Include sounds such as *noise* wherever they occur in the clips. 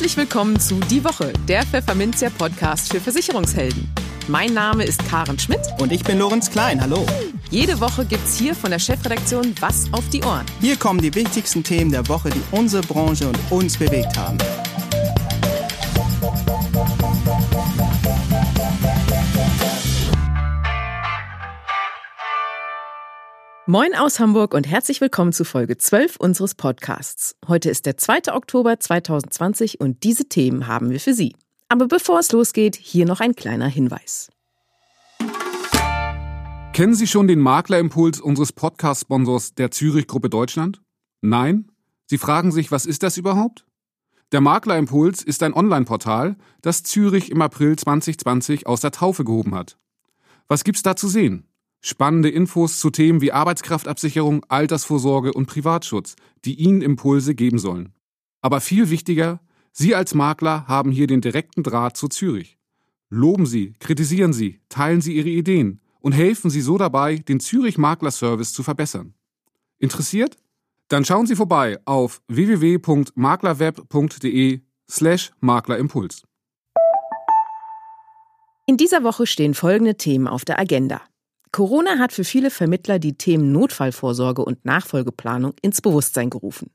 Herzlich willkommen zu Die Woche, der Pfefferminzia Podcast für Versicherungshelden. Mein Name ist Karen Schmidt. Und ich bin Lorenz Klein. Hallo. Jede Woche gibt's hier von der Chefredaktion was auf die Ohren. Hier kommen die wichtigsten Themen der Woche, die unsere Branche und uns bewegt haben. Moin aus Hamburg und herzlich willkommen zu Folge 12 unseres Podcasts. Heute ist der 2. Oktober 2020 und diese Themen haben wir für Sie. Aber bevor es losgeht, hier noch ein kleiner Hinweis. Kennen Sie schon den Maklerimpuls unseres Podcast-Sponsors der Zürich Gruppe Deutschland? Nein? Sie fragen sich, was ist das überhaupt? Der Maklerimpuls ist ein Online-Portal, das Zürich im April 2020 aus der Taufe gehoben hat. Was gibt's da zu sehen? Spannende Infos zu Themen wie Arbeitskraftabsicherung, Altersvorsorge und Privatschutz, die Ihnen Impulse geben sollen. Aber viel wichtiger, Sie als Makler haben hier den direkten Draht zu Zürich. Loben Sie, kritisieren Sie, teilen Sie Ihre Ideen und helfen Sie so dabei, den Zürich Makler Service zu verbessern. Interessiert? Dann schauen Sie vorbei auf www.maklerweb.de slash Maklerimpuls. In dieser Woche stehen folgende Themen auf der Agenda. Corona hat für viele Vermittler die Themen Notfallvorsorge und Nachfolgeplanung ins Bewusstsein gerufen.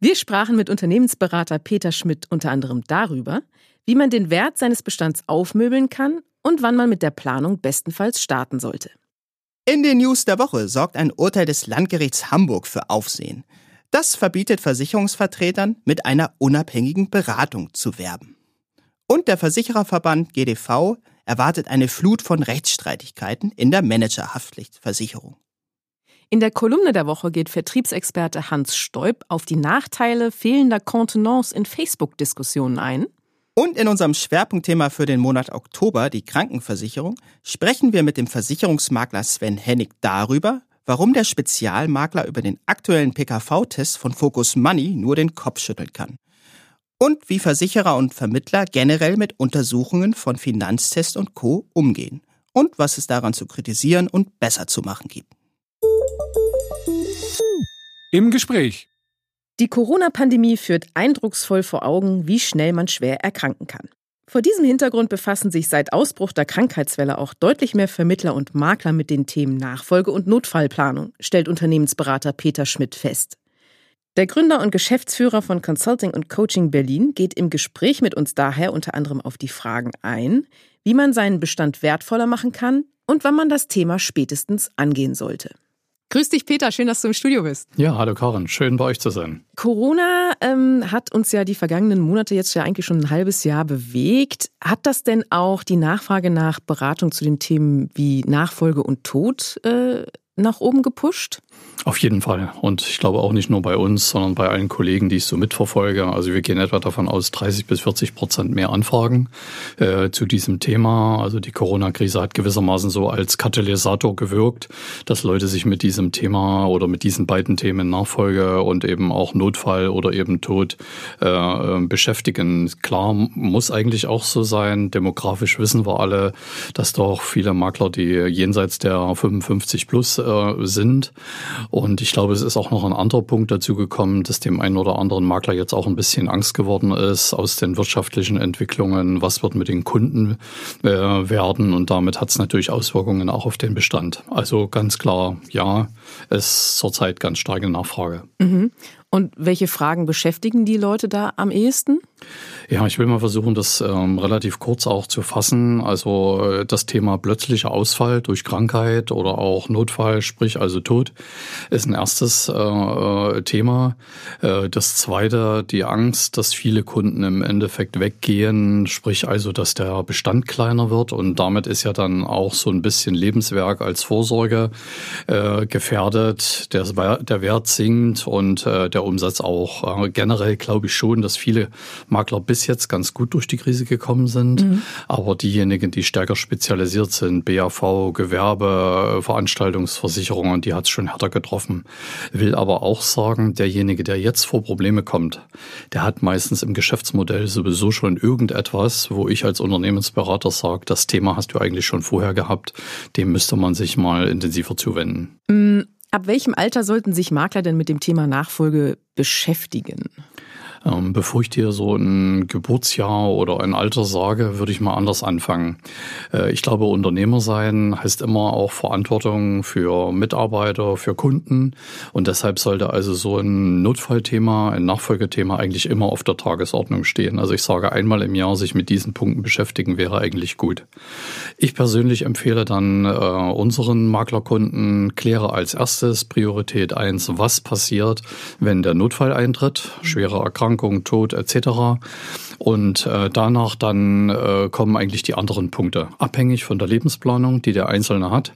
Wir sprachen mit Unternehmensberater Peter Schmidt unter anderem darüber, wie man den Wert seines Bestands aufmöbeln kann und wann man mit der Planung bestenfalls starten sollte. In den News der Woche sorgt ein Urteil des Landgerichts Hamburg für Aufsehen. Das verbietet Versicherungsvertretern, mit einer unabhängigen Beratung zu werben. Und der Versichererverband GDV erwartet eine Flut von Rechtsstreitigkeiten in der Managerhaftpflichtversicherung. In der Kolumne der Woche geht Vertriebsexperte Hans Stoib auf die Nachteile fehlender Kontenance in Facebook-Diskussionen ein. Und in unserem Schwerpunktthema für den Monat Oktober, die Krankenversicherung, sprechen wir mit dem Versicherungsmakler Sven Hennig darüber, warum der Spezialmakler über den aktuellen PKV-Test von Focus Money nur den Kopf schütteln kann und wie Versicherer und Vermittler generell mit Untersuchungen von Finanztest und Co. umgehen und was es daran zu kritisieren und besser zu machen gibt. Im Gespräch. Die Corona-Pandemie führt eindrucksvoll vor Augen, wie schnell man schwer erkranken kann. Vor diesem Hintergrund befassen sich seit Ausbruch der Krankheitswelle auch deutlich mehr Vermittler und Makler mit den Themen Nachfolge und Notfallplanung, stellt Unternehmensberater Peter Schmidt fest. Der Gründer und Geschäftsführer von Consulting und Coaching Berlin geht im Gespräch mit uns daher unter anderem auf die Fragen ein, wie man seinen Bestand wertvoller machen kann und wann man das Thema spätestens angehen sollte. Grüß dich, Peter. Schön, dass du im Studio bist. Ja, hallo Karin. Schön, bei euch zu sein. Corona ähm, hat uns ja die vergangenen Monate jetzt ja eigentlich schon ein halbes Jahr bewegt. Hat das denn auch die Nachfrage nach Beratung zu den Themen wie Nachfolge und Tod äh, nach oben gepusht? Auf jeden Fall. Und ich glaube auch nicht nur bei uns, sondern bei allen Kollegen, die ich so mitverfolge. Also wir gehen etwa davon aus, 30 bis 40 Prozent mehr Anfragen äh, zu diesem Thema. Also die Corona-Krise hat gewissermaßen so als Katalysator gewirkt, dass Leute sich mit diesem Thema oder mit diesen beiden Themen Nachfolge und eben auch Notfall oder eben Tod äh, beschäftigen. Klar muss eigentlich auch so sein. Demografisch wissen wir alle, dass doch viele Makler, die jenseits der 55 plus äh, sind, und ich glaube, es ist auch noch ein anderer Punkt dazu gekommen, dass dem einen oder anderen Makler jetzt auch ein bisschen Angst geworden ist aus den wirtschaftlichen Entwicklungen. Was wird mit den Kunden äh, werden? Und damit hat es natürlich Auswirkungen auch auf den Bestand. Also ganz klar, ja, es ist zurzeit ganz starke Nachfrage. Mhm. Und welche Fragen beschäftigen die Leute da am ehesten? Ja, ich will mal versuchen, das ähm, relativ kurz auch zu fassen. Also äh, das Thema plötzlicher Ausfall durch Krankheit oder auch Notfall, sprich also Tod, ist ein erstes äh, äh, Thema. Äh, das zweite, die Angst, dass viele Kunden im Endeffekt weggehen, sprich also, dass der Bestand kleiner wird und damit ist ja dann auch so ein bisschen Lebenswerk als Vorsorge äh, gefährdet. Der, der Wert sinkt und äh, der Umsatz auch. Generell glaube ich schon, dass viele Makler bis jetzt ganz gut durch die Krise gekommen sind. Mhm. Aber diejenigen, die stärker spezialisiert sind, BAV, Gewerbe, Veranstaltungsversicherungen, die hat es schon härter getroffen. Will aber auch sagen, derjenige, der jetzt vor Probleme kommt, der hat meistens im Geschäftsmodell sowieso schon irgendetwas, wo ich als Unternehmensberater sage, das Thema hast du eigentlich schon vorher gehabt, dem müsste man sich mal intensiver zuwenden. Mhm. Ab welchem Alter sollten sich Makler denn mit dem Thema Nachfolge beschäftigen? Ähm, bevor ich dir so ein Geburtsjahr oder ein Alter sage, würde ich mal anders anfangen. Äh, ich glaube, Unternehmer sein heißt immer auch Verantwortung für Mitarbeiter, für Kunden. Und deshalb sollte also so ein Notfallthema, ein Nachfolgethema eigentlich immer auf der Tagesordnung stehen. Also ich sage, einmal im Jahr sich mit diesen Punkten beschäftigen wäre eigentlich gut. Ich persönlich empfehle dann äh, unseren Maklerkunden, kläre als erstes Priorität eins, was passiert, wenn der Notfall eintritt, schwere Erkrankung, Tod etc. Und äh, danach dann äh, kommen eigentlich die anderen Punkte. Abhängig von der Lebensplanung, die der Einzelne hat,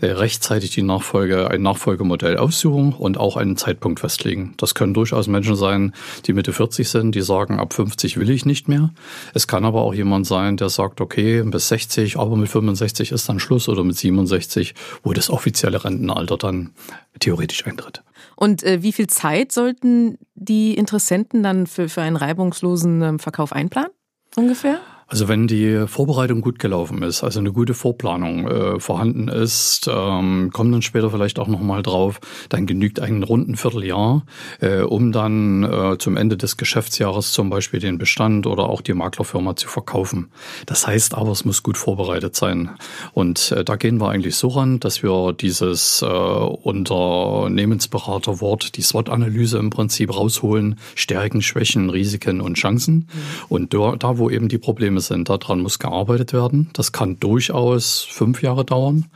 der rechtzeitig die Nachfolge, ein Nachfolgemodell aussuchen und auch einen Zeitpunkt festlegen. Das können durchaus Menschen sein, die Mitte 40 sind, die sagen, ab 50 will ich nicht mehr. Es kann aber auch jemand sein, der sagt, okay, bis 60, aber mit 65 ist dann Schluss oder mit 67, wo das offizielle Rentenalter dann theoretisch eintritt. Und äh, wie viel Zeit sollten die Interessenten dann für, für einen reibungslosen ähm, Verkauf einplanen? Ungefähr? Also wenn die Vorbereitung gut gelaufen ist, also eine gute Vorplanung äh, vorhanden ist, ähm, kommen dann später vielleicht auch nochmal drauf, dann genügt ein runden Vierteljahr, äh, um dann äh, zum Ende des Geschäftsjahres zum Beispiel den Bestand oder auch die Maklerfirma zu verkaufen. Das heißt aber, es muss gut vorbereitet sein. Und äh, da gehen wir eigentlich so ran, dass wir dieses äh, Unternehmensberaterwort, die SWOT-Analyse im Prinzip rausholen, Stärken, Schwächen, Risiken und Chancen. Mhm. Und da, da, wo eben die Probleme sind. Daran muss gearbeitet werden. Das kann durchaus fünf Jahre dauern.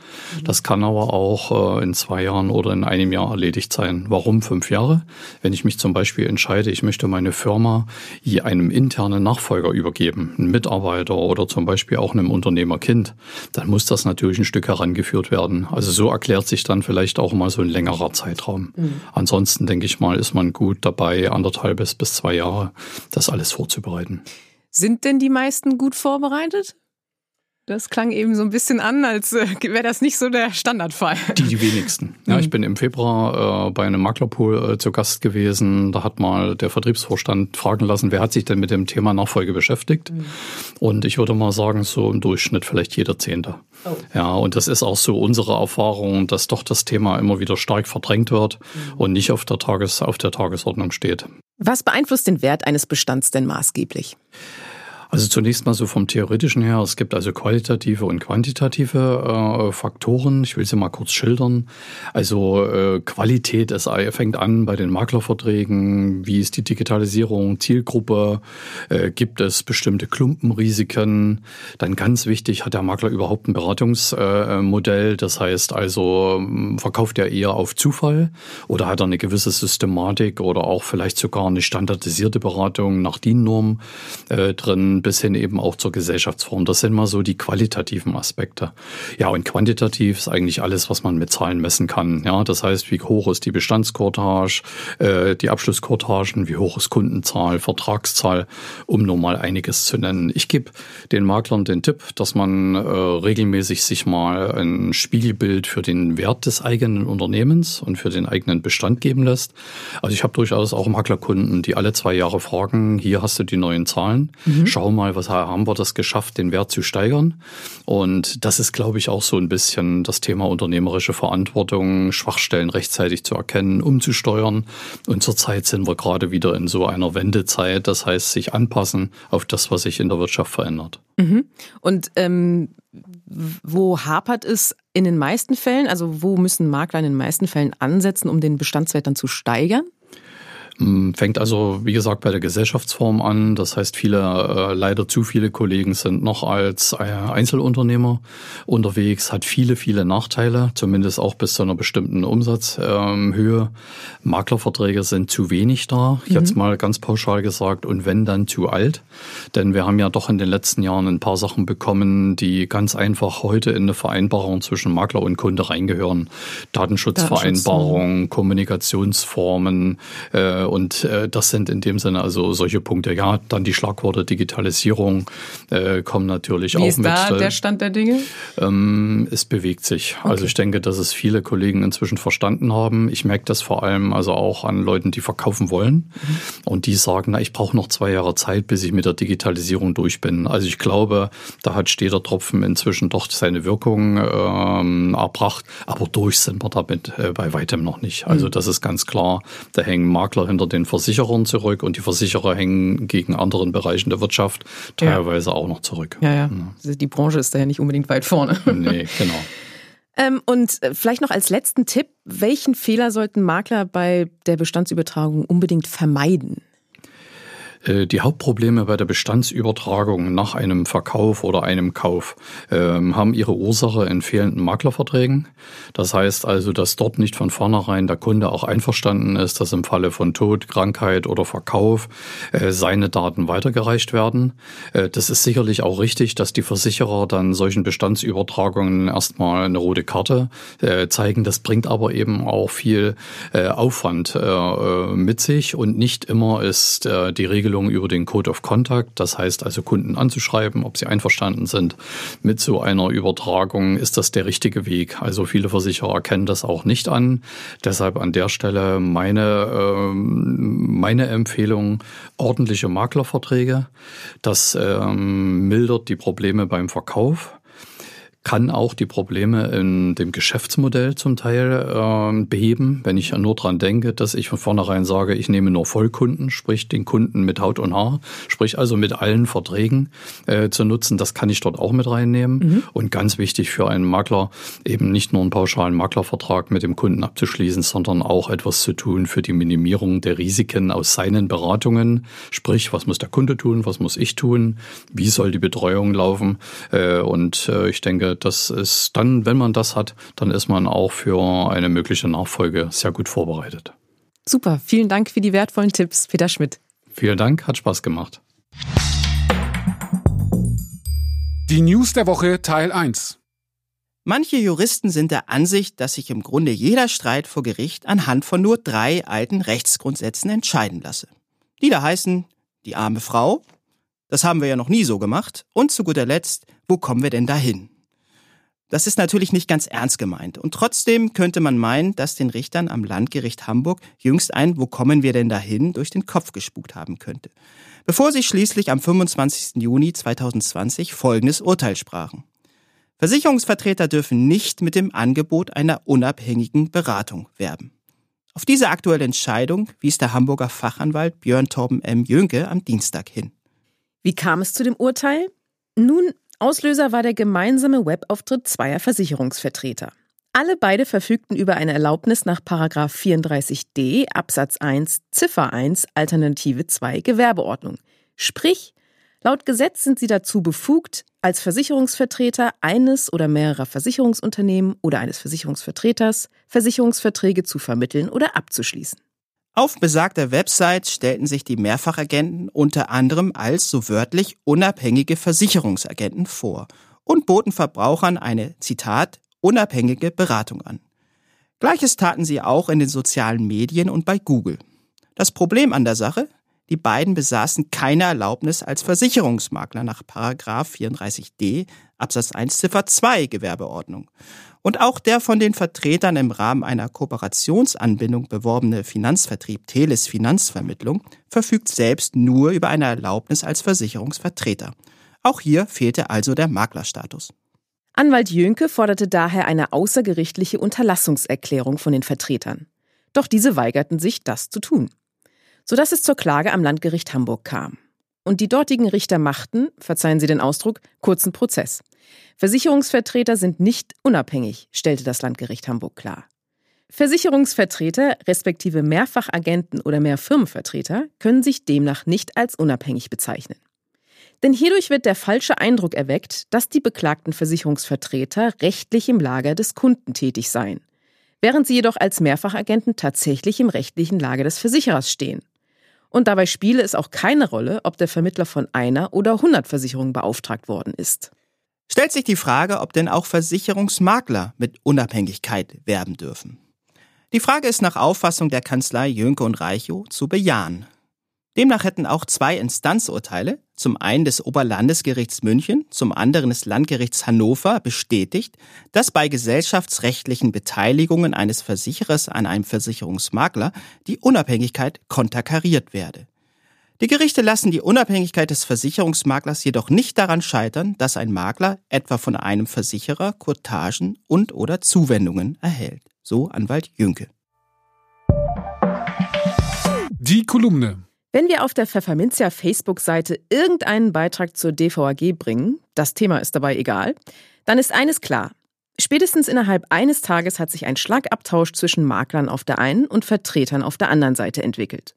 Das kann aber auch äh, in zwei Jahren oder in einem Jahr erledigt sein. Warum fünf Jahre? Wenn ich mich zum Beispiel entscheide, ich möchte meine Firma einem internen Nachfolger übergeben, einem Mitarbeiter oder zum Beispiel auch einem Unternehmerkind, dann muss das natürlich ein Stück herangeführt werden. Also so erklärt sich dann vielleicht auch mal so ein längerer Zeitraum. Mhm. Ansonsten denke ich mal, ist man gut dabei, anderthalb bis zwei Jahre, das alles vorzubereiten. Sind denn die meisten gut vorbereitet? Das klang eben so ein bisschen an, als äh, wäre das nicht so der Standardfall. Die, die wenigsten. Ja, ich mhm. bin im Februar äh, bei einem Maklerpool äh, zu Gast gewesen. Da hat mal der Vertriebsvorstand fragen lassen, wer hat sich denn mit dem Thema Nachfolge beschäftigt? Mhm. Und ich würde mal sagen, so im Durchschnitt vielleicht jeder Zehnte. Oh. Ja, und das ist auch so unsere Erfahrung, dass doch das Thema immer wieder stark verdrängt wird mhm. und nicht auf der, Tages-, auf der Tagesordnung steht. Was beeinflusst den Wert eines Bestands denn maßgeblich? Also zunächst mal so vom Theoretischen her. Es gibt also qualitative und quantitative äh, Faktoren. Ich will sie mal kurz schildern. Also äh, Qualität, es fängt an bei den Maklerverträgen. Wie ist die Digitalisierung, Zielgruppe? Äh, gibt es bestimmte Klumpenrisiken? Dann ganz wichtig, hat der Makler überhaupt ein Beratungsmodell? das heißt also, ähm, verkauft er eher auf Zufall oder hat er eine gewisse Systematik oder auch vielleicht sogar eine standardisierte Beratung nach DIN-Norm äh, drin? Bis hin eben auch zur Gesellschaftsform. Das sind mal so die qualitativen Aspekte. Ja, und quantitativ ist eigentlich alles, was man mit Zahlen messen kann. Ja, das heißt, wie hoch ist die Bestandskortage, äh, die Abschlusskortagen, wie hoch ist Kundenzahl, Vertragszahl, um nur mal einiges zu nennen. Ich gebe den Maklern den Tipp, dass man äh, regelmäßig sich mal ein Spiegelbild für den Wert des eigenen Unternehmens und für den eigenen Bestand geben lässt. Also ich habe durchaus auch Maklerkunden, die alle zwei Jahre fragen, hier hast du die neuen Zahlen, mhm. schau schau mal, was haben wir das geschafft, den Wert zu steigern. Und das ist, glaube ich, auch so ein bisschen das Thema unternehmerische Verantwortung, Schwachstellen rechtzeitig zu erkennen, umzusteuern. Und zurzeit sind wir gerade wieder in so einer Wendezeit. Das heißt, sich anpassen auf das, was sich in der Wirtschaft verändert. Mhm. Und ähm, wo hapert es in den meisten Fällen? Also wo müssen Makler in den meisten Fällen ansetzen, um den Bestandswert dann zu steigern? Hm, fängt also, wie gesagt, bei der Gesellschaftsform an. Das heißt, viele, äh, leider zu viele Kollegen sind noch als äh, Einzelunternehmer unterwegs, hat viele, viele Nachteile, zumindest auch bis zu einer bestimmten Umsatzhöhe. Ähm, Maklerverträge sind zu wenig da, mhm. jetzt mal ganz pauschal gesagt, und wenn dann zu alt. Denn wir haben ja doch in den letzten Jahren ein paar Sachen bekommen, die ganz einfach heute in eine Vereinbarung zwischen Makler und Kunde reingehören. Datenschutzvereinbarung, Datenschutz. Kommunikationsformen, äh, und äh, das sind in dem Sinne also solche Punkte. Ja, dann die Schlagworte Digitalisierung äh, kommen natürlich Wie auch ist mit. Da der Stand der Dinge? Ähm, es bewegt sich. Okay. Also ich denke, dass es viele Kollegen inzwischen verstanden haben. Ich merke das vor allem also auch an Leuten, die verkaufen wollen mhm. und die sagen, na, ich brauche noch zwei Jahre Zeit, bis ich mit der Digitalisierung durch bin. Also ich glaube, da hat steter Tropfen inzwischen doch seine Wirkung ähm, erbracht, aber durch sind wir damit äh, bei weitem noch nicht. Also mhm. das ist ganz klar. Da hängen Makler hinter den Versicherern zurück und die Versicherer hängen gegen anderen Bereichen der Wirtschaft teilweise ja. auch noch zurück. Ja, ja, ja. Die Branche ist da ja nicht unbedingt weit vorne. Nee, genau. *laughs* Ähm, und äh, vielleicht noch als letzten Tipp, welchen Fehler sollten Makler bei der Bestandsübertragung unbedingt vermeiden? Äh, die Hauptprobleme bei der Bestandsübertragung nach einem Verkauf oder einem Kauf ähm, haben ihre Ursache in fehlenden Maklerverträgen. Das heißt also, dass dort nicht von vornherein der Kunde auch einverstanden ist, dass im Falle von Tod, Krankheit oder Verkauf äh, seine Daten weitergereicht werden. Äh, das ist sicherlich auch richtig, dass die Versicherer dann solchen Bestandsübertragungen erstmal eine rote Karte zeigen. Das bringt aber eben auch viel Aufwand mit sich und nicht immer ist die Regelung Regelung über den Code of Contact. Das heißt also Kunden anzuschreiben, ob sie einverstanden sind mit so einer Übertragung. Ist das der richtige Weg? Also viele Versicherer erkennen das auch nicht an. Deshalb an der Stelle meine, ähm, meine Empfehlung, ordentliche Maklerverträge. Das ähm, mildert die Probleme beim Verkauf kann auch die Probleme in dem Geschäftsmodell zum Teil äh, beheben, wenn ich nur dran denke, dass ich von vornherein sage, ich nehme nur Vollkunden, sprich den Kunden mit Haut und Haar, sprich also mit allen Verträgen äh, zu nutzen. Das kann ich dort auch mit reinnehmen. Mhm. Und ganz wichtig für einen Makler, eben nicht nur einen pauschalen Maklervertrag mit dem Kunden abzuschließen, sondern auch etwas zu tun für die Minimierung der Risiken aus seinen Beratungen. Sprich, was muss der Kunde tun, was muss ich tun, wie soll die Betreuung laufen. Äh, und äh, ich denke, das ist dann, wenn man das hat, dann ist man auch für eine mögliche Nachfolge sehr gut vorbereitet. Super, vielen Dank für die wertvollen Tipps, Peter Schmidt. Vielen Dank, hat Spaß gemacht. Die News der Woche Teil 1. Manche Juristen sind der Ansicht, dass sich im Grunde jeder Streit vor Gericht anhand von nur drei alten Rechtsgrundsätzen entscheiden lasse. Die da heißen, die arme Frau, das haben wir ja noch nie so gemacht, und zu guter Letzt, wo kommen wir denn dahin? Das ist natürlich nicht ganz ernst gemeint. Und trotzdem könnte man meinen, dass den Richtern am Landgericht Hamburg jüngst ein Wo kommen wir denn dahin durch den Kopf gespukt haben könnte. Bevor sie schließlich am 25. Juni 2020 folgendes Urteil sprachen. Versicherungsvertreter dürfen nicht mit dem Angebot einer unabhängigen Beratung werben. Auf diese aktuelle Entscheidung wies der Hamburger Fachanwalt Björn Torben M. Jönke am Dienstag hin. Wie kam es zu dem Urteil? Nun, Auslöser war der gemeinsame Webauftritt zweier Versicherungsvertreter. Alle beide verfügten über eine Erlaubnis nach 34d Absatz 1 Ziffer 1 Alternative 2 Gewerbeordnung. Sprich, laut Gesetz sind sie dazu befugt, als Versicherungsvertreter eines oder mehrerer Versicherungsunternehmen oder eines Versicherungsvertreters Versicherungsverträge zu vermitteln oder abzuschließen. Auf besagter Website stellten sich die Mehrfachagenten unter anderem als so wörtlich unabhängige Versicherungsagenten vor und boten Verbrauchern eine, Zitat, unabhängige Beratung an. Gleiches taten sie auch in den sozialen Medien und bei Google. Das Problem an der Sache? Die beiden besaßen keine Erlaubnis als Versicherungsmakler nach 34d Absatz 1 Ziffer 2 Gewerbeordnung und auch der von den Vertretern im Rahmen einer Kooperationsanbindung beworbene Finanzvertrieb Teles Finanzvermittlung verfügt selbst nur über eine Erlaubnis als Versicherungsvertreter. Auch hier fehlte also der Maklerstatus. Anwalt Jönke forderte daher eine außergerichtliche Unterlassungserklärung von den Vertretern. Doch diese weigerten sich, das zu tun. Sodass es zur Klage am Landgericht Hamburg kam. Und die dortigen Richter machten, verzeihen Sie den Ausdruck, kurzen Prozess. Versicherungsvertreter sind nicht unabhängig, stellte das Landgericht Hamburg klar. Versicherungsvertreter, respektive Mehrfachagenten oder Mehrfirmenvertreter, können sich demnach nicht als unabhängig bezeichnen. Denn hierdurch wird der falsche Eindruck erweckt, dass die beklagten Versicherungsvertreter rechtlich im Lager des Kunden tätig seien, während sie jedoch als Mehrfachagenten tatsächlich im rechtlichen Lager des Versicherers stehen. Und dabei spiele es auch keine Rolle, ob der Vermittler von einer oder hundert Versicherungen beauftragt worden ist. Stellt sich die Frage, ob denn auch Versicherungsmakler mit Unabhängigkeit werben dürfen. Die Frage ist nach Auffassung der Kanzlei Jönke und Reichow zu bejahen. Demnach hätten auch zwei Instanzurteile, zum einen des Oberlandesgerichts München, zum anderen des Landgerichts Hannover, bestätigt, dass bei gesellschaftsrechtlichen Beteiligungen eines Versicherers an einem Versicherungsmakler die Unabhängigkeit konterkariert werde. Die Gerichte lassen die Unabhängigkeit des Versicherungsmaklers jedoch nicht daran scheitern, dass ein Makler etwa von einem Versicherer Kurtagen und oder Zuwendungen erhält. So Anwalt Jünke. Die Kolumne. Wenn wir auf der Pfefferminzia Facebook-Seite irgendeinen Beitrag zur DVAG bringen, das Thema ist dabei egal, dann ist eines klar. Spätestens innerhalb eines Tages hat sich ein Schlagabtausch zwischen Maklern auf der einen und Vertretern auf der anderen Seite entwickelt.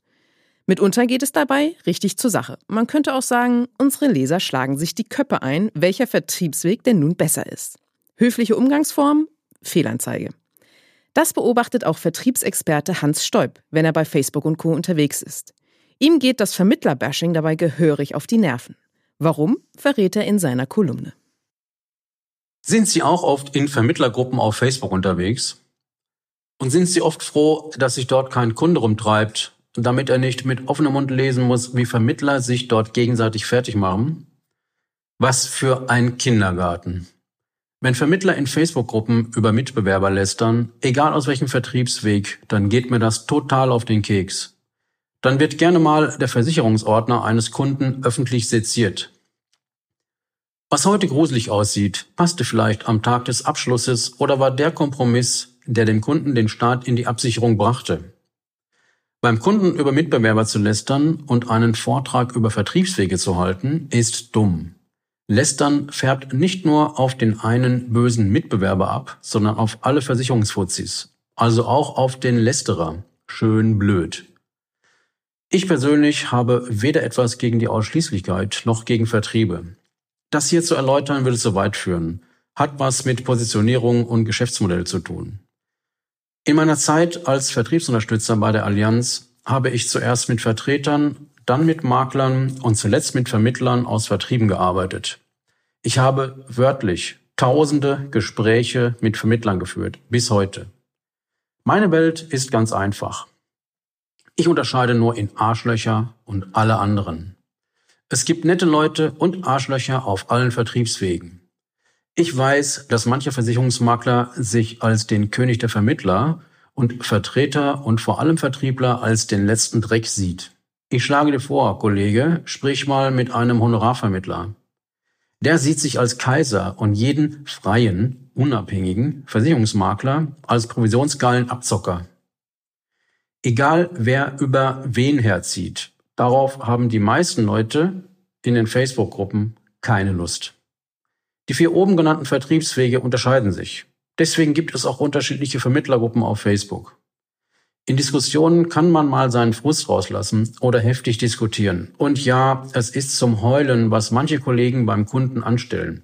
Mitunter geht es dabei richtig zur Sache. Man könnte auch sagen, unsere Leser schlagen sich die Köpfe ein, welcher Vertriebsweg denn nun besser ist. Höfliche Umgangsform? Fehlanzeige. Das beobachtet auch Vertriebsexperte Hans Stoib, wenn er bei Facebook und Co. unterwegs ist. Ihm geht das Vermittlerbashing dabei gehörig auf die Nerven. Warum, verrät er in seiner Kolumne. Sind Sie auch oft in Vermittlergruppen auf Facebook unterwegs? Und sind Sie oft froh, dass sich dort kein Kunde rumtreibt, damit er nicht mit offenem Mund lesen muss, wie Vermittler sich dort gegenseitig fertig machen? Was für ein Kindergarten. Wenn Vermittler in Facebook-Gruppen über Mitbewerber lästern, egal aus welchem Vertriebsweg, dann geht mir das total auf den Keks. Dann wird gerne mal der Versicherungsordner eines Kunden öffentlich seziert. Was heute gruselig aussieht, passte vielleicht am Tag des Abschlusses oder war der Kompromiss, der dem Kunden den Start in die Absicherung brachte. Beim Kunden über Mitbewerber zu lästern und einen Vortrag über Vertriebswege zu halten, ist dumm. Lästern färbt nicht nur auf den einen bösen Mitbewerber ab, sondern auf alle Versicherungsfuzis. Also auch auf den Lästerer. Schön blöd. Ich persönlich habe weder etwas gegen die Ausschließlichkeit noch gegen Vertriebe. Das hier zu erläutern würde zu weit führen, hat was mit Positionierung und Geschäftsmodell zu tun. In meiner Zeit als Vertriebsunterstützer bei der Allianz habe ich zuerst mit Vertretern, dann mit Maklern und zuletzt mit Vermittlern aus Vertrieben gearbeitet. Ich habe wörtlich tausende Gespräche mit Vermittlern geführt, bis heute. Meine Welt ist ganz einfach. Ich unterscheide nur in Arschlöcher und alle anderen. Es gibt nette Leute und Arschlöcher auf allen Vertriebswegen. Ich weiß, dass mancher Versicherungsmakler sich als den König der Vermittler und Vertreter und vor allem Vertriebler als den letzten Dreck sieht. Ich schlage dir vor, Kollege, sprich mal mit einem Honorarvermittler. Der sieht sich als Kaiser und jeden freien, unabhängigen Versicherungsmakler als provisionsgeilen Abzocker. Egal wer über wen herzieht, Darauf haben die meisten Leute in den Facebook-Gruppen keine Lust. Die vier oben genannten Vertriebswege unterscheiden sich. Deswegen gibt es auch unterschiedliche Vermittlergruppen auf Facebook. In Diskussionen kann man mal seinen Frust rauslassen oder heftig diskutieren. Und ja, es ist zum Heulen, was manche Kollegen beim Kunden anstellen.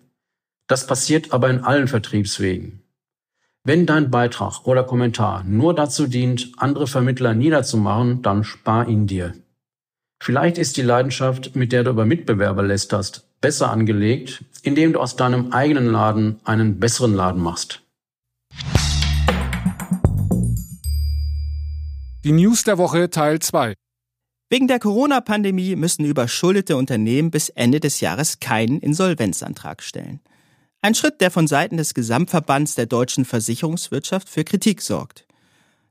Das passiert aber in allen Vertriebswegen. Wenn dein Beitrag oder Kommentar nur dazu dient, andere Vermittler niederzumachen, dann spar ihn dir. Vielleicht ist die Leidenschaft, mit der du über Mitbewerber lästerst, besser angelegt, indem du aus deinem eigenen Laden einen besseren Laden machst. Die News der Woche Teil 2. Wegen der Corona-Pandemie müssen überschuldete Unternehmen bis Ende des Jahres keinen Insolvenzantrag stellen. Ein Schritt, der von Seiten des Gesamtverbands der deutschen Versicherungswirtschaft für Kritik sorgt.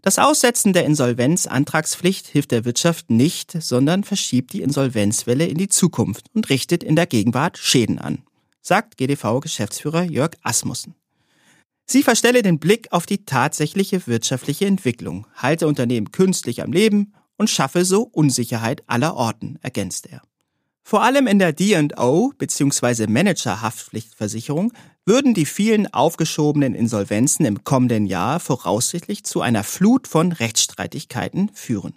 Das Aussetzen der Insolvenzantragspflicht hilft der Wirtschaft nicht, sondern verschiebt die Insolvenzwelle in die Zukunft und richtet in der Gegenwart Schäden an, sagt GDV-Geschäftsführer Jörg Asmussen. Sie verstelle den Blick auf die tatsächliche wirtschaftliche Entwicklung, halte Unternehmen künstlich am Leben und schaffe so Unsicherheit aller Orten, ergänzt er. Vor allem in der D&O bzw. Managerhaftpflichtversicherung würden die vielen aufgeschobenen Insolvenzen im kommenden Jahr voraussichtlich zu einer Flut von Rechtsstreitigkeiten führen.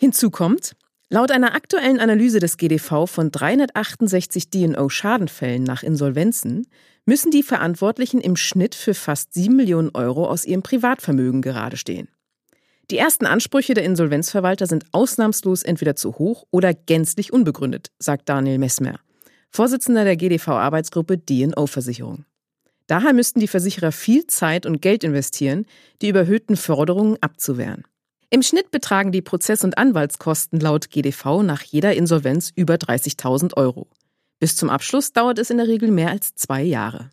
Hinzu kommt, laut einer aktuellen Analyse des GDV von 368 D&O-Schadenfällen nach Insolvenzen müssen die Verantwortlichen im Schnitt für fast 7 Millionen Euro aus ihrem Privatvermögen gerade stehen. Die ersten Ansprüche der Insolvenzverwalter sind ausnahmslos entweder zu hoch oder gänzlich unbegründet, sagt Daniel Messmer, Vorsitzender der GDV-Arbeitsgruppe D&O-Versicherung. Daher müssten die Versicherer viel Zeit und Geld investieren, die überhöhten Forderungen abzuwehren. Im Schnitt betragen die Prozess- und Anwaltskosten laut GDV nach jeder Insolvenz über 30.000 Euro. Bis zum Abschluss dauert es in der Regel mehr als zwei Jahre.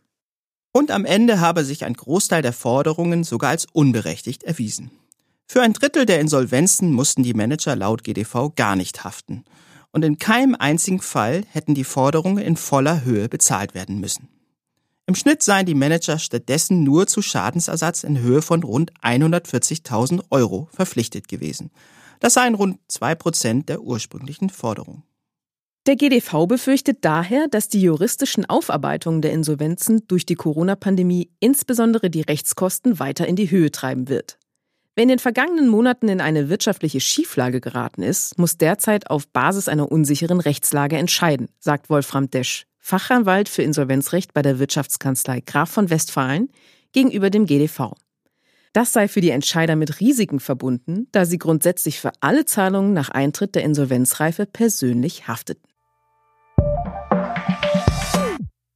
Und am Ende habe sich ein Großteil der Forderungen sogar als unberechtigt erwiesen. Für ein Drittel der Insolvenzen mussten die Manager laut GDV gar nicht haften. Und in keinem einzigen Fall hätten die Forderungen in voller Höhe bezahlt werden müssen. Im Schnitt seien die Manager stattdessen nur zu Schadensersatz in Höhe von rund 140.000 Euro verpflichtet gewesen. Das seien rund zwei Prozent der ursprünglichen Forderung. Der GDV befürchtet daher, dass die juristischen Aufarbeitungen der Insolvenzen durch die Corona-Pandemie insbesondere die Rechtskosten weiter in die Höhe treiben wird. Wer in den vergangenen Monaten in eine wirtschaftliche Schieflage geraten ist, muss derzeit auf Basis einer unsicheren Rechtslage entscheiden, sagt Wolfram Desch, Fachanwalt für Insolvenzrecht bei der Wirtschaftskanzlei Graf von Westfalen gegenüber dem GDV. Das sei für die Entscheider mit Risiken verbunden, da sie grundsätzlich für alle Zahlungen nach Eintritt der Insolvenzreife persönlich hafteten.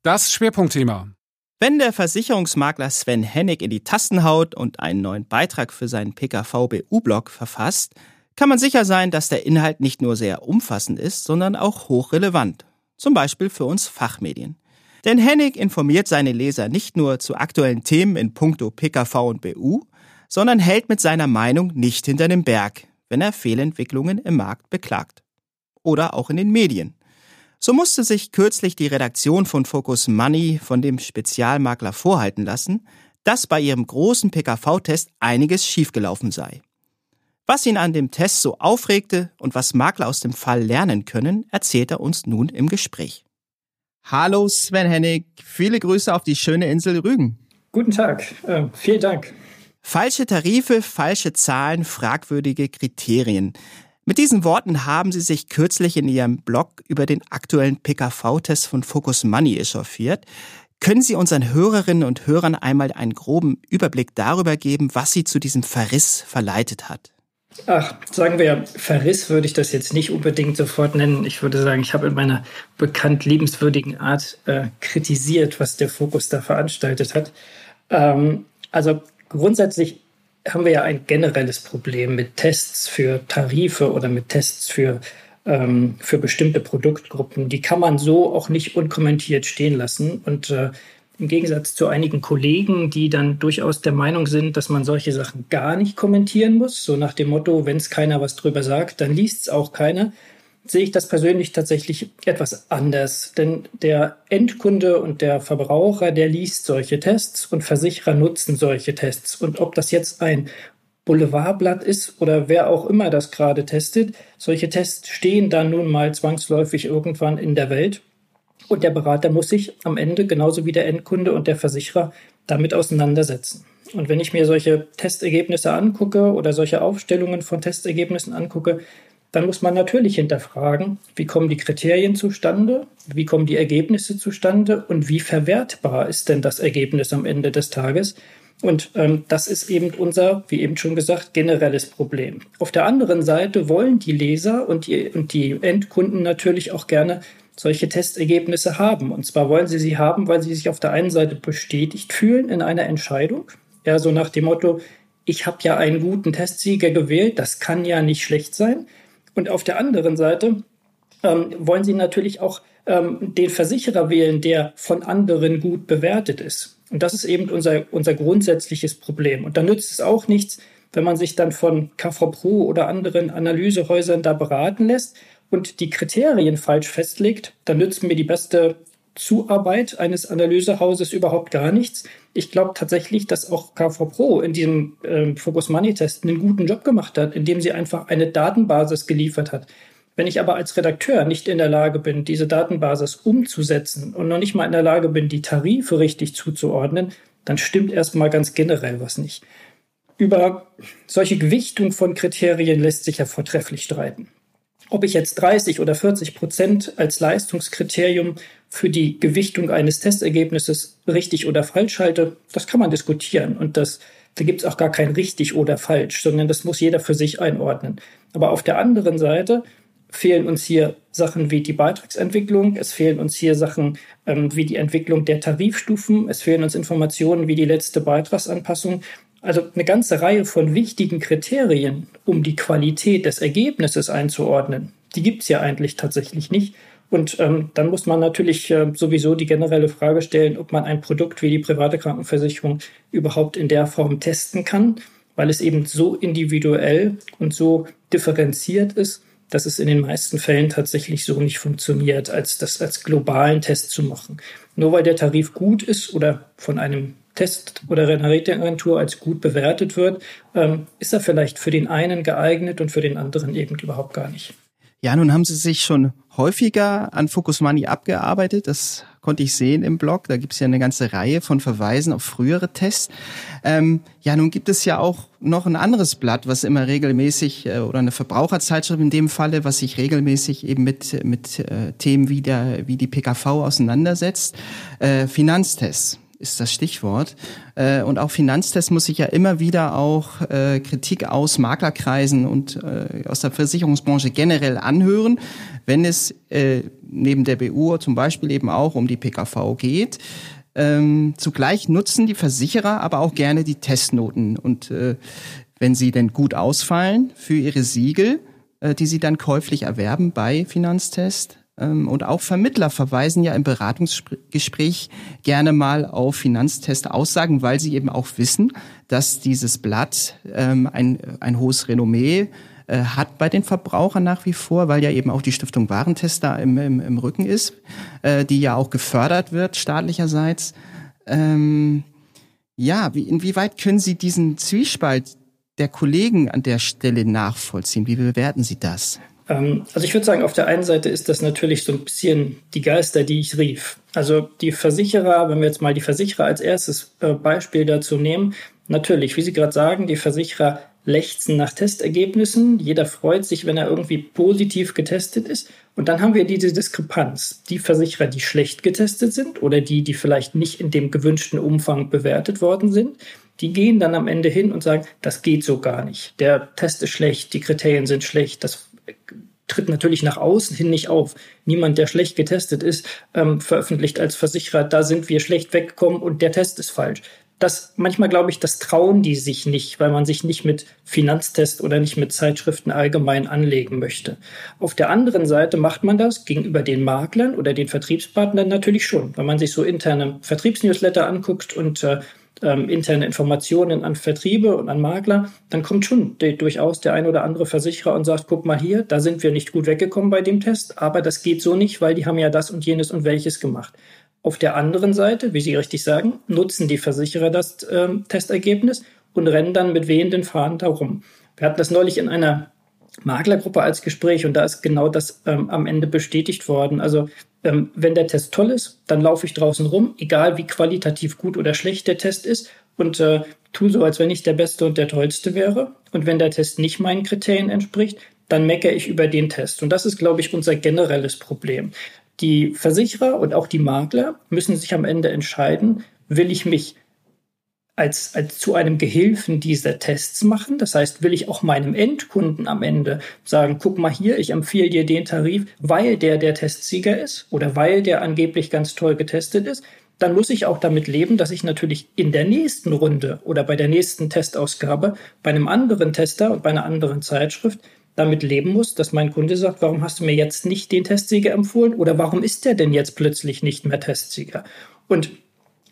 Das Schwerpunktthema. Wenn der Versicherungsmakler Sven Hennig in die Tasten haut und einen neuen Beitrag für seinen PKV-BU-Blog verfasst, kann man sicher sein, dass der Inhalt nicht nur sehr umfassend ist, sondern auch hochrelevant. Zum Beispiel für uns Fachmedien. Denn Hennig informiert seine Leser nicht nur zu aktuellen Themen in puncto PKV und BU, sondern hält mit seiner Meinung nicht hinter dem Berg, wenn er Fehlentwicklungen im Markt beklagt. Oder auch in den Medien. So musste sich kürzlich die Redaktion von Focus Money von dem Spezialmakler vorhalten lassen, dass bei ihrem großen PKV-Test einiges schiefgelaufen sei. Was ihn an dem Test so aufregte und was Makler aus dem Fall lernen können, erzählt er uns nun im Gespräch. Hallo Sven Hennig, viele Grüße auf die schöne Insel Rügen. Guten Tag, äh, vielen Dank. Falsche Tarife, falsche Zahlen, fragwürdige Kriterien. Mit diesen Worten haben Sie sich kürzlich in Ihrem Blog über den aktuellen PKV-Test von Focus Money echauffiert. Können Sie unseren Hörerinnen und Hörern einmal einen groben Überblick darüber geben, was Sie zu diesem Verriss verleitet hat? Ach, sagen wir, Verriss würde ich das jetzt nicht unbedingt sofort nennen. Ich würde sagen, ich habe in meiner bekannt liebenswürdigen Art äh, kritisiert, was der Fokus da veranstaltet hat. Ähm, also grundsätzlich haben wir ja ein generelles Problem mit Tests für Tarife oder mit Tests für, ähm, für bestimmte Produktgruppen. Die kann man so auch nicht unkommentiert stehen lassen. Und äh, im Gegensatz zu einigen Kollegen, die dann durchaus der Meinung sind, dass man solche Sachen gar nicht kommentieren muss, so nach dem Motto, wenn es keiner was drüber sagt, dann liest es auch keiner, sehe ich das persönlich tatsächlich etwas anders. Denn der Endkunde und der Verbraucher, der liest solche Tests und Versicherer nutzen solche Tests. Und ob das jetzt ein Boulevardblatt ist oder wer auch immer das gerade testet, solche Tests stehen dann nun mal zwangsläufig irgendwann in der Welt. Und der Berater muss sich am Ende genauso wie der Endkunde und der Versicherer damit auseinandersetzen. Und wenn ich mir solche Testergebnisse angucke oder solche Aufstellungen von Testergebnissen angucke, dann muss man natürlich hinterfragen, wie kommen die Kriterien zustande, wie kommen die Ergebnisse zustande und wie verwertbar ist denn das Ergebnis am Ende des Tages. Und ähm, das ist eben unser, wie eben schon gesagt, generelles Problem. Auf der anderen Seite wollen die Leser und die, und die Endkunden natürlich auch gerne solche Testergebnisse haben. Und zwar wollen sie sie haben, weil sie sich auf der einen Seite bestätigt fühlen in einer Entscheidung. Ja, so nach dem Motto, ich habe ja einen guten Testsieger gewählt, das kann ja nicht schlecht sein. Und auf der anderen Seite ähm, wollen sie natürlich auch ähm, den Versicherer wählen, der von anderen gut bewertet ist. Und das ist eben unser, unser grundsätzliches Problem. Und da nützt es auch nichts, wenn man sich dann von KV Pro oder anderen Analysehäusern da beraten lässt und die Kriterien falsch festlegt, dann nützt mir die beste Zuarbeit eines Analysehauses überhaupt gar nichts. Ich glaube tatsächlich, dass auch KV Pro in diesem äh, Focus Money Test einen guten Job gemacht hat, indem sie einfach eine Datenbasis geliefert hat. Wenn ich aber als Redakteur nicht in der Lage bin, diese Datenbasis umzusetzen und noch nicht mal in der Lage bin, die Tarife richtig zuzuordnen, dann stimmt erstmal ganz generell was nicht. Über solche Gewichtung von Kriterien lässt sich ja vortrefflich streiten. Ob ich jetzt 30 oder 40 Prozent als Leistungskriterium für die Gewichtung eines Testergebnisses richtig oder falsch halte, das kann man diskutieren. Und das, da gibt es auch gar kein richtig oder falsch, sondern das muss jeder für sich einordnen. Aber auf der anderen Seite fehlen uns hier Sachen wie die Beitragsentwicklung, es fehlen uns hier Sachen ähm, wie die Entwicklung der Tarifstufen, es fehlen uns Informationen wie die letzte Beitragsanpassung. Also eine ganze Reihe von wichtigen Kriterien, um die Qualität des Ergebnisses einzuordnen, die gibt es ja eigentlich tatsächlich nicht. Und ähm, dann muss man natürlich äh, sowieso die generelle Frage stellen, ob man ein Produkt wie die private Krankenversicherung überhaupt in der Form testen kann, weil es eben so individuell und so differenziert ist, dass es in den meisten Fällen tatsächlich so nicht funktioniert, als das als globalen Test zu machen. Nur weil der Tarif gut ist oder von einem Test- oder Ratingagentur als gut bewertet wird, ähm, ist er vielleicht für den einen geeignet und für den anderen eben überhaupt gar nicht. Ja, nun haben Sie sich schon häufiger an Focus Money abgearbeitet. Das konnte ich sehen im Blog. Da gibt es ja eine ganze Reihe von Verweisen auf frühere Tests. Ähm, ja, nun gibt es ja auch noch ein anderes Blatt, was immer regelmäßig äh, oder eine Verbraucherzeitschrift in dem Falle, was sich regelmäßig eben mit mit äh, Themen wie der wie die PKV auseinandersetzt. Äh, Finanztests ist das Stichwort. Äh, und auch Finanztest muss sich ja immer wieder auch äh, Kritik aus Maklerkreisen und äh, aus der Versicherungsbranche generell anhören, wenn es neben der BU zum Beispiel eben auch um die PKV geht. Ähm, zugleich nutzen die Versicherer aber auch gerne die Testnoten und wenn sie denn gut ausfallen für ihre Siegel, die sie dann käuflich erwerben bei Finanztest, und auch Vermittler verweisen ja im Beratungsgespräch gerne mal auf Finanztest-Aussagen, weil sie eben auch wissen, dass dieses Blatt ähm, ein, ein hohes Renommee äh, hat bei den Verbrauchern nach wie vor, weil ja eben auch die Stiftung Warentest da im, im, im Rücken ist, äh, die ja auch gefördert wird staatlicherseits. Ähm, ja, wie, inwieweit können Sie diesen Zwiespalt der Kollegen an der Stelle nachvollziehen? Wie bewerten Sie das? Ähm, also ich würde sagen, auf der einen Seite ist das natürlich so ein bisschen die Geister, die ich rief. Also die Versicherer, wenn wir jetzt mal die Versicherer als erstes äh, Beispiel dazu nehmen, natürlich, wie Sie gerade sagen, die Versicherer lechzen nach Testergebnissen. Jeder freut sich, wenn er irgendwie positiv getestet ist. Und dann haben wir diese Diskrepanz. Die Versicherer, die schlecht getestet sind oder die, die vielleicht nicht in dem gewünschten Umfang bewertet worden sind, die gehen dann am Ende hin und sagen, das geht so gar nicht. Der Test ist schlecht, die Kriterien sind schlecht, das tritt natürlich nach außen hin nicht auf. Niemand, der schlecht getestet ist, ähm, veröffentlicht als Versicherer, da sind wir schlecht weggekommen und der Test ist falsch. Das manchmal glaube ich, das trauen die sich nicht, weil man sich nicht mit Finanztest oder nicht mit Zeitschriften allgemein anlegen möchte. Auf der anderen Seite macht man das gegenüber den Maklern oder den Vertriebspartnern natürlich schon. Wenn man sich so interne Vertriebsnewsletter anguckt und äh, ähm, interne Informationen an Vertriebe und an Makler, dann kommt schon die, durchaus der ein oder andere Versicherer und sagt, guck mal hier, da sind wir nicht gut weggekommen bei dem Test, aber das geht so nicht, weil die haben ja das und jenes und welches gemacht. Auf der anderen Seite, wie Sie richtig sagen, nutzen die Versicherer das ähm, Testergebnis und rennen dann mit wehenden Fahnen darum. Wir hatten das neulich in einer Maklergruppe als Gespräch und da ist genau das ähm, am Ende bestätigt worden. Also ähm, wenn der Test toll ist, dann laufe ich draußen rum, egal wie qualitativ gut oder schlecht der Test ist und äh, tu so, als wenn ich der Beste und der Tollste wäre. Und wenn der Test nicht meinen Kriterien entspricht, dann meckere ich über den Test. Und das ist, glaube ich, unser generelles Problem. Die Versicherer und auch die Makler müssen sich am Ende entscheiden, will ich mich als, als zu einem Gehilfen dieser Tests machen. Das heißt, will ich auch meinem Endkunden am Ende sagen, guck mal hier, ich empfehle dir den Tarif, weil der der Testsieger ist oder weil der angeblich ganz toll getestet ist, dann muss ich auch damit leben, dass ich natürlich in der nächsten Runde oder bei der nächsten Testausgabe bei einem anderen Tester und bei einer anderen Zeitschrift damit leben muss, dass mein Kunde sagt, warum hast du mir jetzt nicht den Testsieger empfohlen oder warum ist der denn jetzt plötzlich nicht mehr Testsieger? Und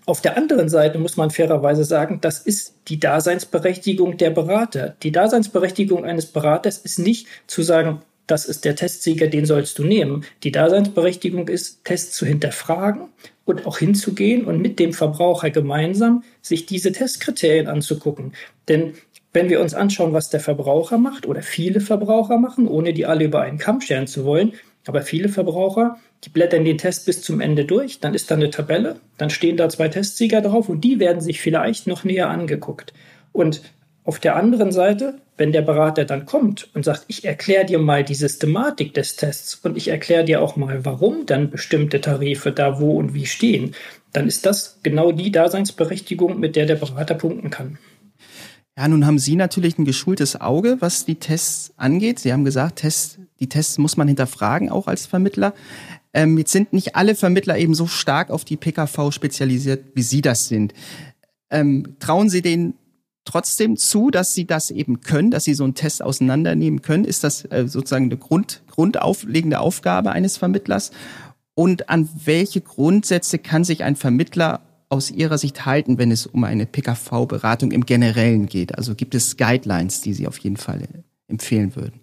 auf der anderen Seite muss man fairerweise sagen, das ist die Daseinsberechtigung der Berater. Die Daseinsberechtigung eines Beraters ist nicht zu sagen, das ist der Testsieger, den sollst du nehmen. Die Daseinsberechtigung ist, Tests zu hinterfragen und auch hinzugehen und mit dem Verbraucher gemeinsam sich diese Testkriterien anzugucken. Denn wenn wir uns anschauen, was der Verbraucher macht oder viele Verbraucher machen, ohne die alle über einen Kamm scheren zu wollen, aber viele Verbraucher, die blättern den Test bis zum Ende durch, dann ist da eine Tabelle, dann stehen da zwei Testsieger drauf und die werden sich vielleicht noch näher angeguckt. Und auf der anderen Seite, wenn der Berater dann kommt und sagt, ich erkläre dir mal die Systematik des Tests und ich erkläre dir auch mal, warum dann bestimmte Tarife da wo und wie stehen, dann ist das genau die Daseinsberechtigung, mit der der Berater punkten kann. Ja, nun haben Sie natürlich ein geschultes Auge, was die Tests angeht. Sie haben gesagt, Tests, die Tests muss man hinterfragen, auch als Vermittler. Ähm, jetzt sind nicht alle Vermittler eben so stark auf die PKV spezialisiert, wie Sie das sind. Ähm, trauen Sie denen trotzdem zu, dass Sie das eben können, dass Sie so einen Test auseinandernehmen können? Ist das äh, sozusagen eine Grund, grundauflegende Aufgabe eines Vermittlers? Und an welche Grundsätze kann sich ein Vermittler aus Ihrer Sicht halten, wenn es um eine PKV-Beratung im Generellen geht? Also gibt es Guidelines, die Sie auf jeden Fall empfehlen würden?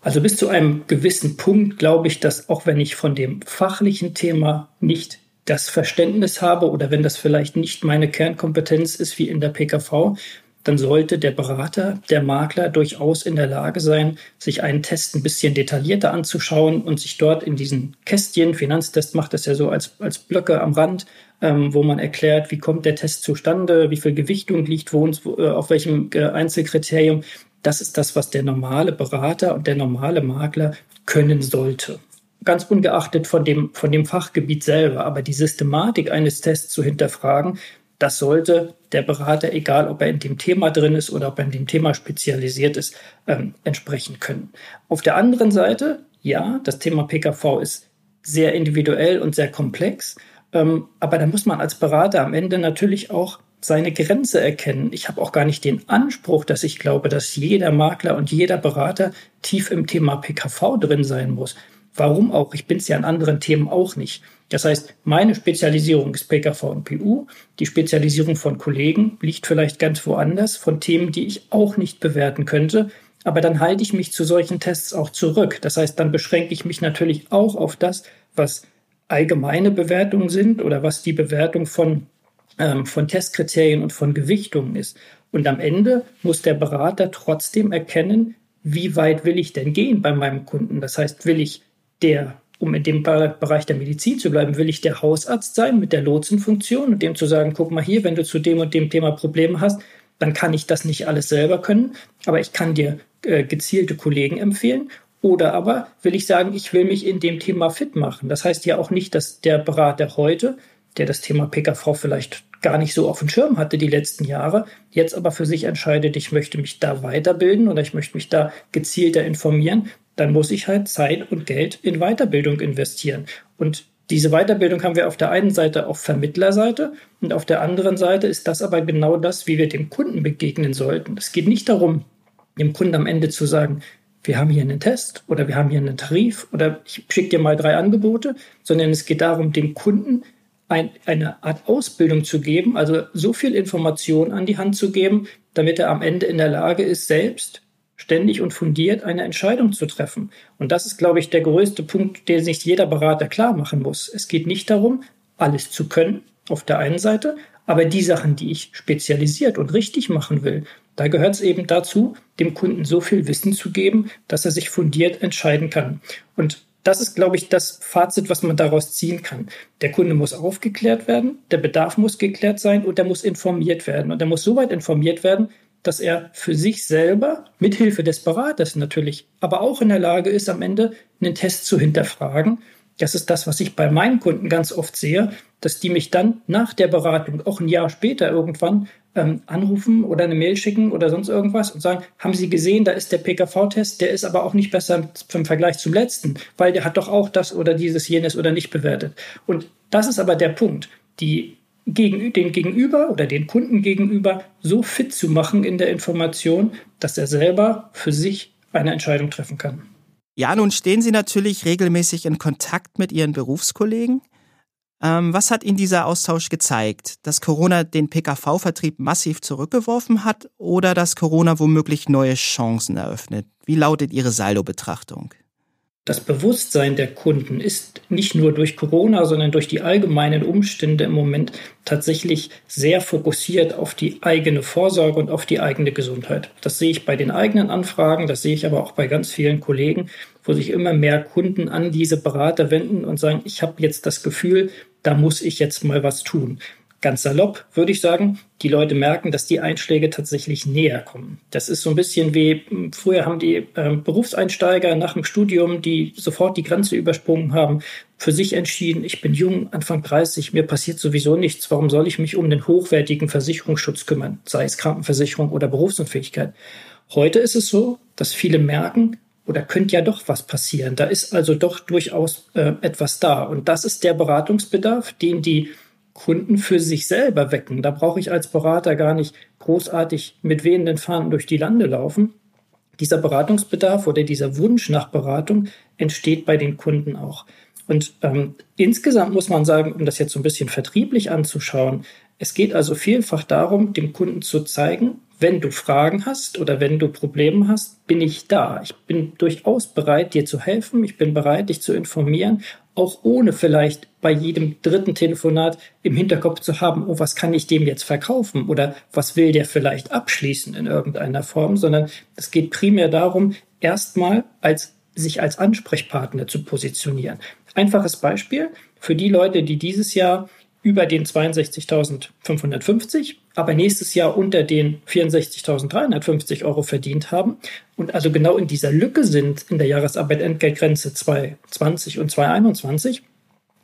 Also bis zu einem gewissen Punkt glaube ich, dass auch wenn ich von dem fachlichen Thema nicht das Verständnis habe oder wenn das vielleicht nicht meine Kernkompetenz ist wie in der PKV, dann sollte der Berater, der Makler durchaus in der Lage sein, sich einen Test ein bisschen detaillierter anzuschauen und sich dort in diesen Kästchen, Finanztest macht das ja so als, als Blöcke am Rand, ähm, wo man erklärt, wie kommt der Test zustande, wie viel Gewichtung liegt wo, äh, auf welchem äh, Einzelkriterium. Das ist das, was der normale Berater und der normale Makler können sollte ganz ungeachtet von dem, von dem Fachgebiet selber. Aber die Systematik eines Tests zu hinterfragen, das sollte der Berater, egal ob er in dem Thema drin ist oder ob er in dem Thema spezialisiert ist, ähm, entsprechen können. Auf der anderen Seite, ja, das Thema PKV ist sehr individuell und sehr komplex. Ähm, aber da muss man als Berater am Ende natürlich auch seine Grenze erkennen. Ich habe auch gar nicht den Anspruch, dass ich glaube, dass jeder Makler und jeder Berater tief im Thema PKV drin sein muss. Warum auch? Ich bin es ja an anderen Themen auch nicht. Das heißt, meine Spezialisierung ist PKV und PU. Die Spezialisierung von Kollegen liegt vielleicht ganz woanders, von Themen, die ich auch nicht bewerten könnte. Aber dann halte ich mich zu solchen Tests auch zurück. Das heißt, dann beschränke ich mich natürlich auch auf das, was allgemeine Bewertungen sind oder was die Bewertung von, ähm, von Testkriterien und von Gewichtungen ist. Und am Ende muss der Berater trotzdem erkennen, wie weit will ich denn gehen bei meinem Kunden. Das heißt, will ich der, um in dem Bereich der Medizin zu bleiben, will ich der Hausarzt sein mit der Lotsenfunktion und dem zu sagen, guck mal hier, wenn du zu dem und dem Thema Probleme hast, dann kann ich das nicht alles selber können, aber ich kann dir äh, gezielte Kollegen empfehlen. Oder aber will ich sagen, ich will mich in dem Thema fit machen. Das heißt ja auch nicht, dass der Berater heute, der das Thema PKV vielleicht gar nicht so auf dem Schirm hatte die letzten Jahre, jetzt aber für sich entscheidet, ich möchte mich da weiterbilden oder ich möchte mich da gezielter informieren, dann muss ich halt Zeit und Geld in Weiterbildung investieren. Und diese Weiterbildung haben wir auf der einen Seite auf Vermittlerseite und auf der anderen Seite ist das aber genau das, wie wir dem Kunden begegnen sollten. Es geht nicht darum, dem Kunden am Ende zu sagen, wir haben hier einen Test oder wir haben hier einen Tarif oder ich schicke dir mal drei Angebote, sondern es geht darum, dem Kunden ein, eine Art Ausbildung zu geben, also so viel Information an die Hand zu geben, damit er am Ende in der Lage ist, selbst ständig und fundiert eine Entscheidung zu treffen. Und das ist, glaube ich, der größte Punkt, den sich jeder Berater klar machen muss. Es geht nicht darum, alles zu können auf der einen Seite, aber die Sachen, die ich spezialisiert und richtig machen will, da gehört es eben dazu, dem Kunden so viel Wissen zu geben, dass er sich fundiert entscheiden kann. Und das ist, glaube ich, das Fazit, was man daraus ziehen kann. Der Kunde muss aufgeklärt werden, der Bedarf muss geklärt sein und er muss informiert werden. Und er muss so weit informiert werden, dass er für sich selber, mithilfe des Beraters natürlich, aber auch in der Lage ist, am Ende einen Test zu hinterfragen. Das ist das, was ich bei meinen Kunden ganz oft sehe, dass die mich dann nach der Beratung, auch ein Jahr später irgendwann, ähm, anrufen oder eine Mail schicken oder sonst irgendwas und sagen, haben Sie gesehen, da ist der PKV-Test, der ist aber auch nicht besser im Vergleich zum letzten, weil der hat doch auch das oder dieses, jenes oder nicht bewertet. Und das ist aber der Punkt. Die gegen, den Gegenüber oder den Kunden gegenüber so fit zu machen in der Information, dass er selber für sich eine Entscheidung treffen kann. Ja, nun stehen Sie natürlich regelmäßig in Kontakt mit Ihren Berufskollegen. Ähm, was hat Ihnen dieser Austausch gezeigt? Dass Corona den PKV-Vertrieb massiv zurückgeworfen hat oder dass Corona womöglich neue Chancen eröffnet? Wie lautet Ihre Saldo-Betrachtung? Das Bewusstsein der Kunden ist nicht nur durch Corona, sondern durch die allgemeinen Umstände im Moment tatsächlich sehr fokussiert auf die eigene Vorsorge und auf die eigene Gesundheit. Das sehe ich bei den eigenen Anfragen, das sehe ich aber auch bei ganz vielen Kollegen, wo sich immer mehr Kunden an diese Berater wenden und sagen, ich habe jetzt das Gefühl, da muss ich jetzt mal was tun ganz salopp würde ich sagen, die Leute merken, dass die Einschläge tatsächlich näher kommen. Das ist so ein bisschen wie, hm, früher haben die äh, Berufseinsteiger nach dem Studium, die sofort die Grenze übersprungen haben, für sich entschieden, ich bin jung, Anfang 30, mir passiert sowieso nichts, warum soll ich mich um den hochwertigen Versicherungsschutz kümmern, sei es Krankenversicherung oder Berufsunfähigkeit. Heute ist es so, dass viele merken, oder könnte ja doch was passieren. Da ist also doch durchaus äh, etwas da. Und das ist der Beratungsbedarf, den die Kunden für sich selber wecken. Da brauche ich als Berater gar nicht großartig mit wehenden Fahnen durch die Lande laufen. Dieser Beratungsbedarf oder dieser Wunsch nach Beratung entsteht bei den Kunden auch. Und ähm, insgesamt muss man sagen, um das jetzt so ein bisschen vertrieblich anzuschauen, Es geht also vielfach darum, dem Kunden zu zeigen, wenn du Fragen hast oder wenn du Probleme hast, bin ich da. Ich bin durchaus bereit, dir zu helfen. Ich bin bereit, dich zu informieren, auch ohne vielleicht bei jedem dritten Telefonat im Hinterkopf zu haben, oh, was kann ich dem jetzt verkaufen oder was will der vielleicht abschließen in irgendeiner Form, sondern es geht primär darum, erstmal als sich als Ansprechpartner zu positionieren. Einfaches Beispiel für die Leute, die dieses Jahr über den 62.550, aber nächstes Jahr unter den 64.350 Euro verdient haben und also genau in dieser Lücke sind in der Jahresarbeitentgeltgrenze 2020 und 2021,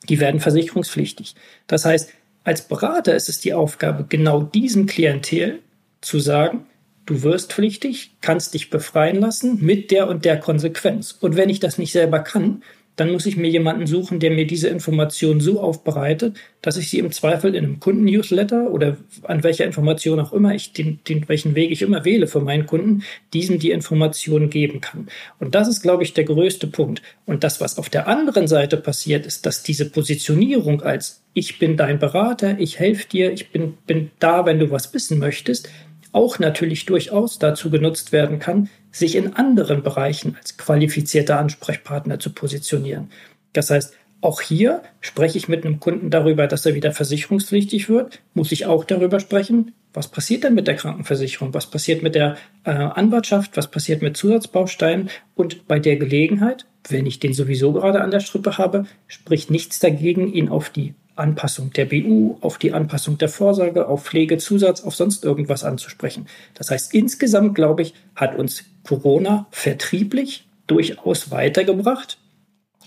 die werden versicherungspflichtig. Das heißt, als Berater ist es die Aufgabe, genau diesem Klientel zu sagen, du wirst pflichtig, kannst dich befreien lassen mit der und der Konsequenz. Und wenn ich das nicht selber kann, dann muss ich mir jemanden suchen, der mir diese Information so aufbereitet, dass ich sie im Zweifel in einem Kunden-Newsletter oder an welcher Information auch immer ich den, den, welchen Weg ich immer wähle für meinen Kunden, diesem die Information geben kann. Und das ist, glaube ich, der größte Punkt. Und das, was auf der anderen Seite passiert, ist, dass diese Positionierung als ich bin dein Berater, ich helfe dir, ich bin, bin da, wenn du was wissen möchtest, auch natürlich durchaus dazu genutzt werden kann, sich in anderen Bereichen als qualifizierter Ansprechpartner zu positionieren. Das heißt, auch hier spreche ich mit einem Kunden darüber, dass er wieder versicherungspflichtig wird, muss ich auch darüber sprechen, was passiert denn mit der Krankenversicherung, was passiert mit der äh, Anwartschaft, was passiert mit Zusatzbausteinen? Und bei der Gelegenheit, wenn ich den sowieso gerade an der Strippe habe, spricht nichts dagegen, ihn auf die Anpassung der BU, auf die Anpassung der Vorsorge, auf Pflegezusatz, auf sonst irgendwas anzusprechen. Das heißt, insgesamt, glaube ich, hat uns Corona vertrieblich durchaus weitergebracht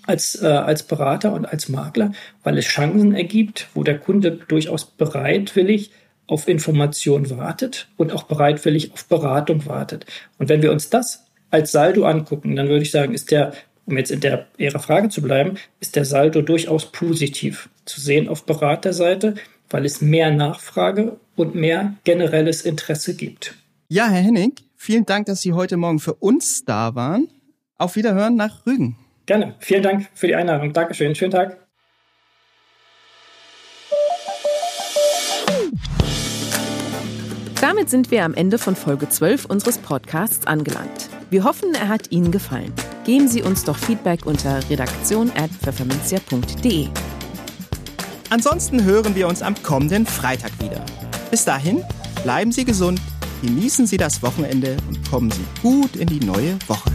als, äh, als Berater und als Makler, weil es Chancen ergibt, wo der Kunde durchaus bereitwillig auf Information wartet und auch bereitwillig auf Beratung wartet. Und wenn wir uns das als Saldo angucken, dann würde ich sagen, ist der um jetzt in der Ihrer Frage zu bleiben, ist der Saldo durchaus positiv zu sehen auf Beraterseite, weil es mehr Nachfrage und mehr generelles Interesse gibt. Ja, Herr Henning, vielen Dank, dass Sie heute Morgen für uns da waren. Auf Wiederhören nach Rügen. Gerne. Vielen Dank für die Einladung. Dankeschön. Schönen Tag. Damit sind wir am Ende von Folge 12 unseres Podcasts angelangt. Wir hoffen, er hat Ihnen gefallen. Geben Sie uns doch Feedback unter redaktion.pfefferminzia.de. Ansonsten hören wir uns am kommenden Freitag wieder. Bis dahin, bleiben Sie gesund, genießen Sie das Wochenende und kommen Sie gut in die neue Woche.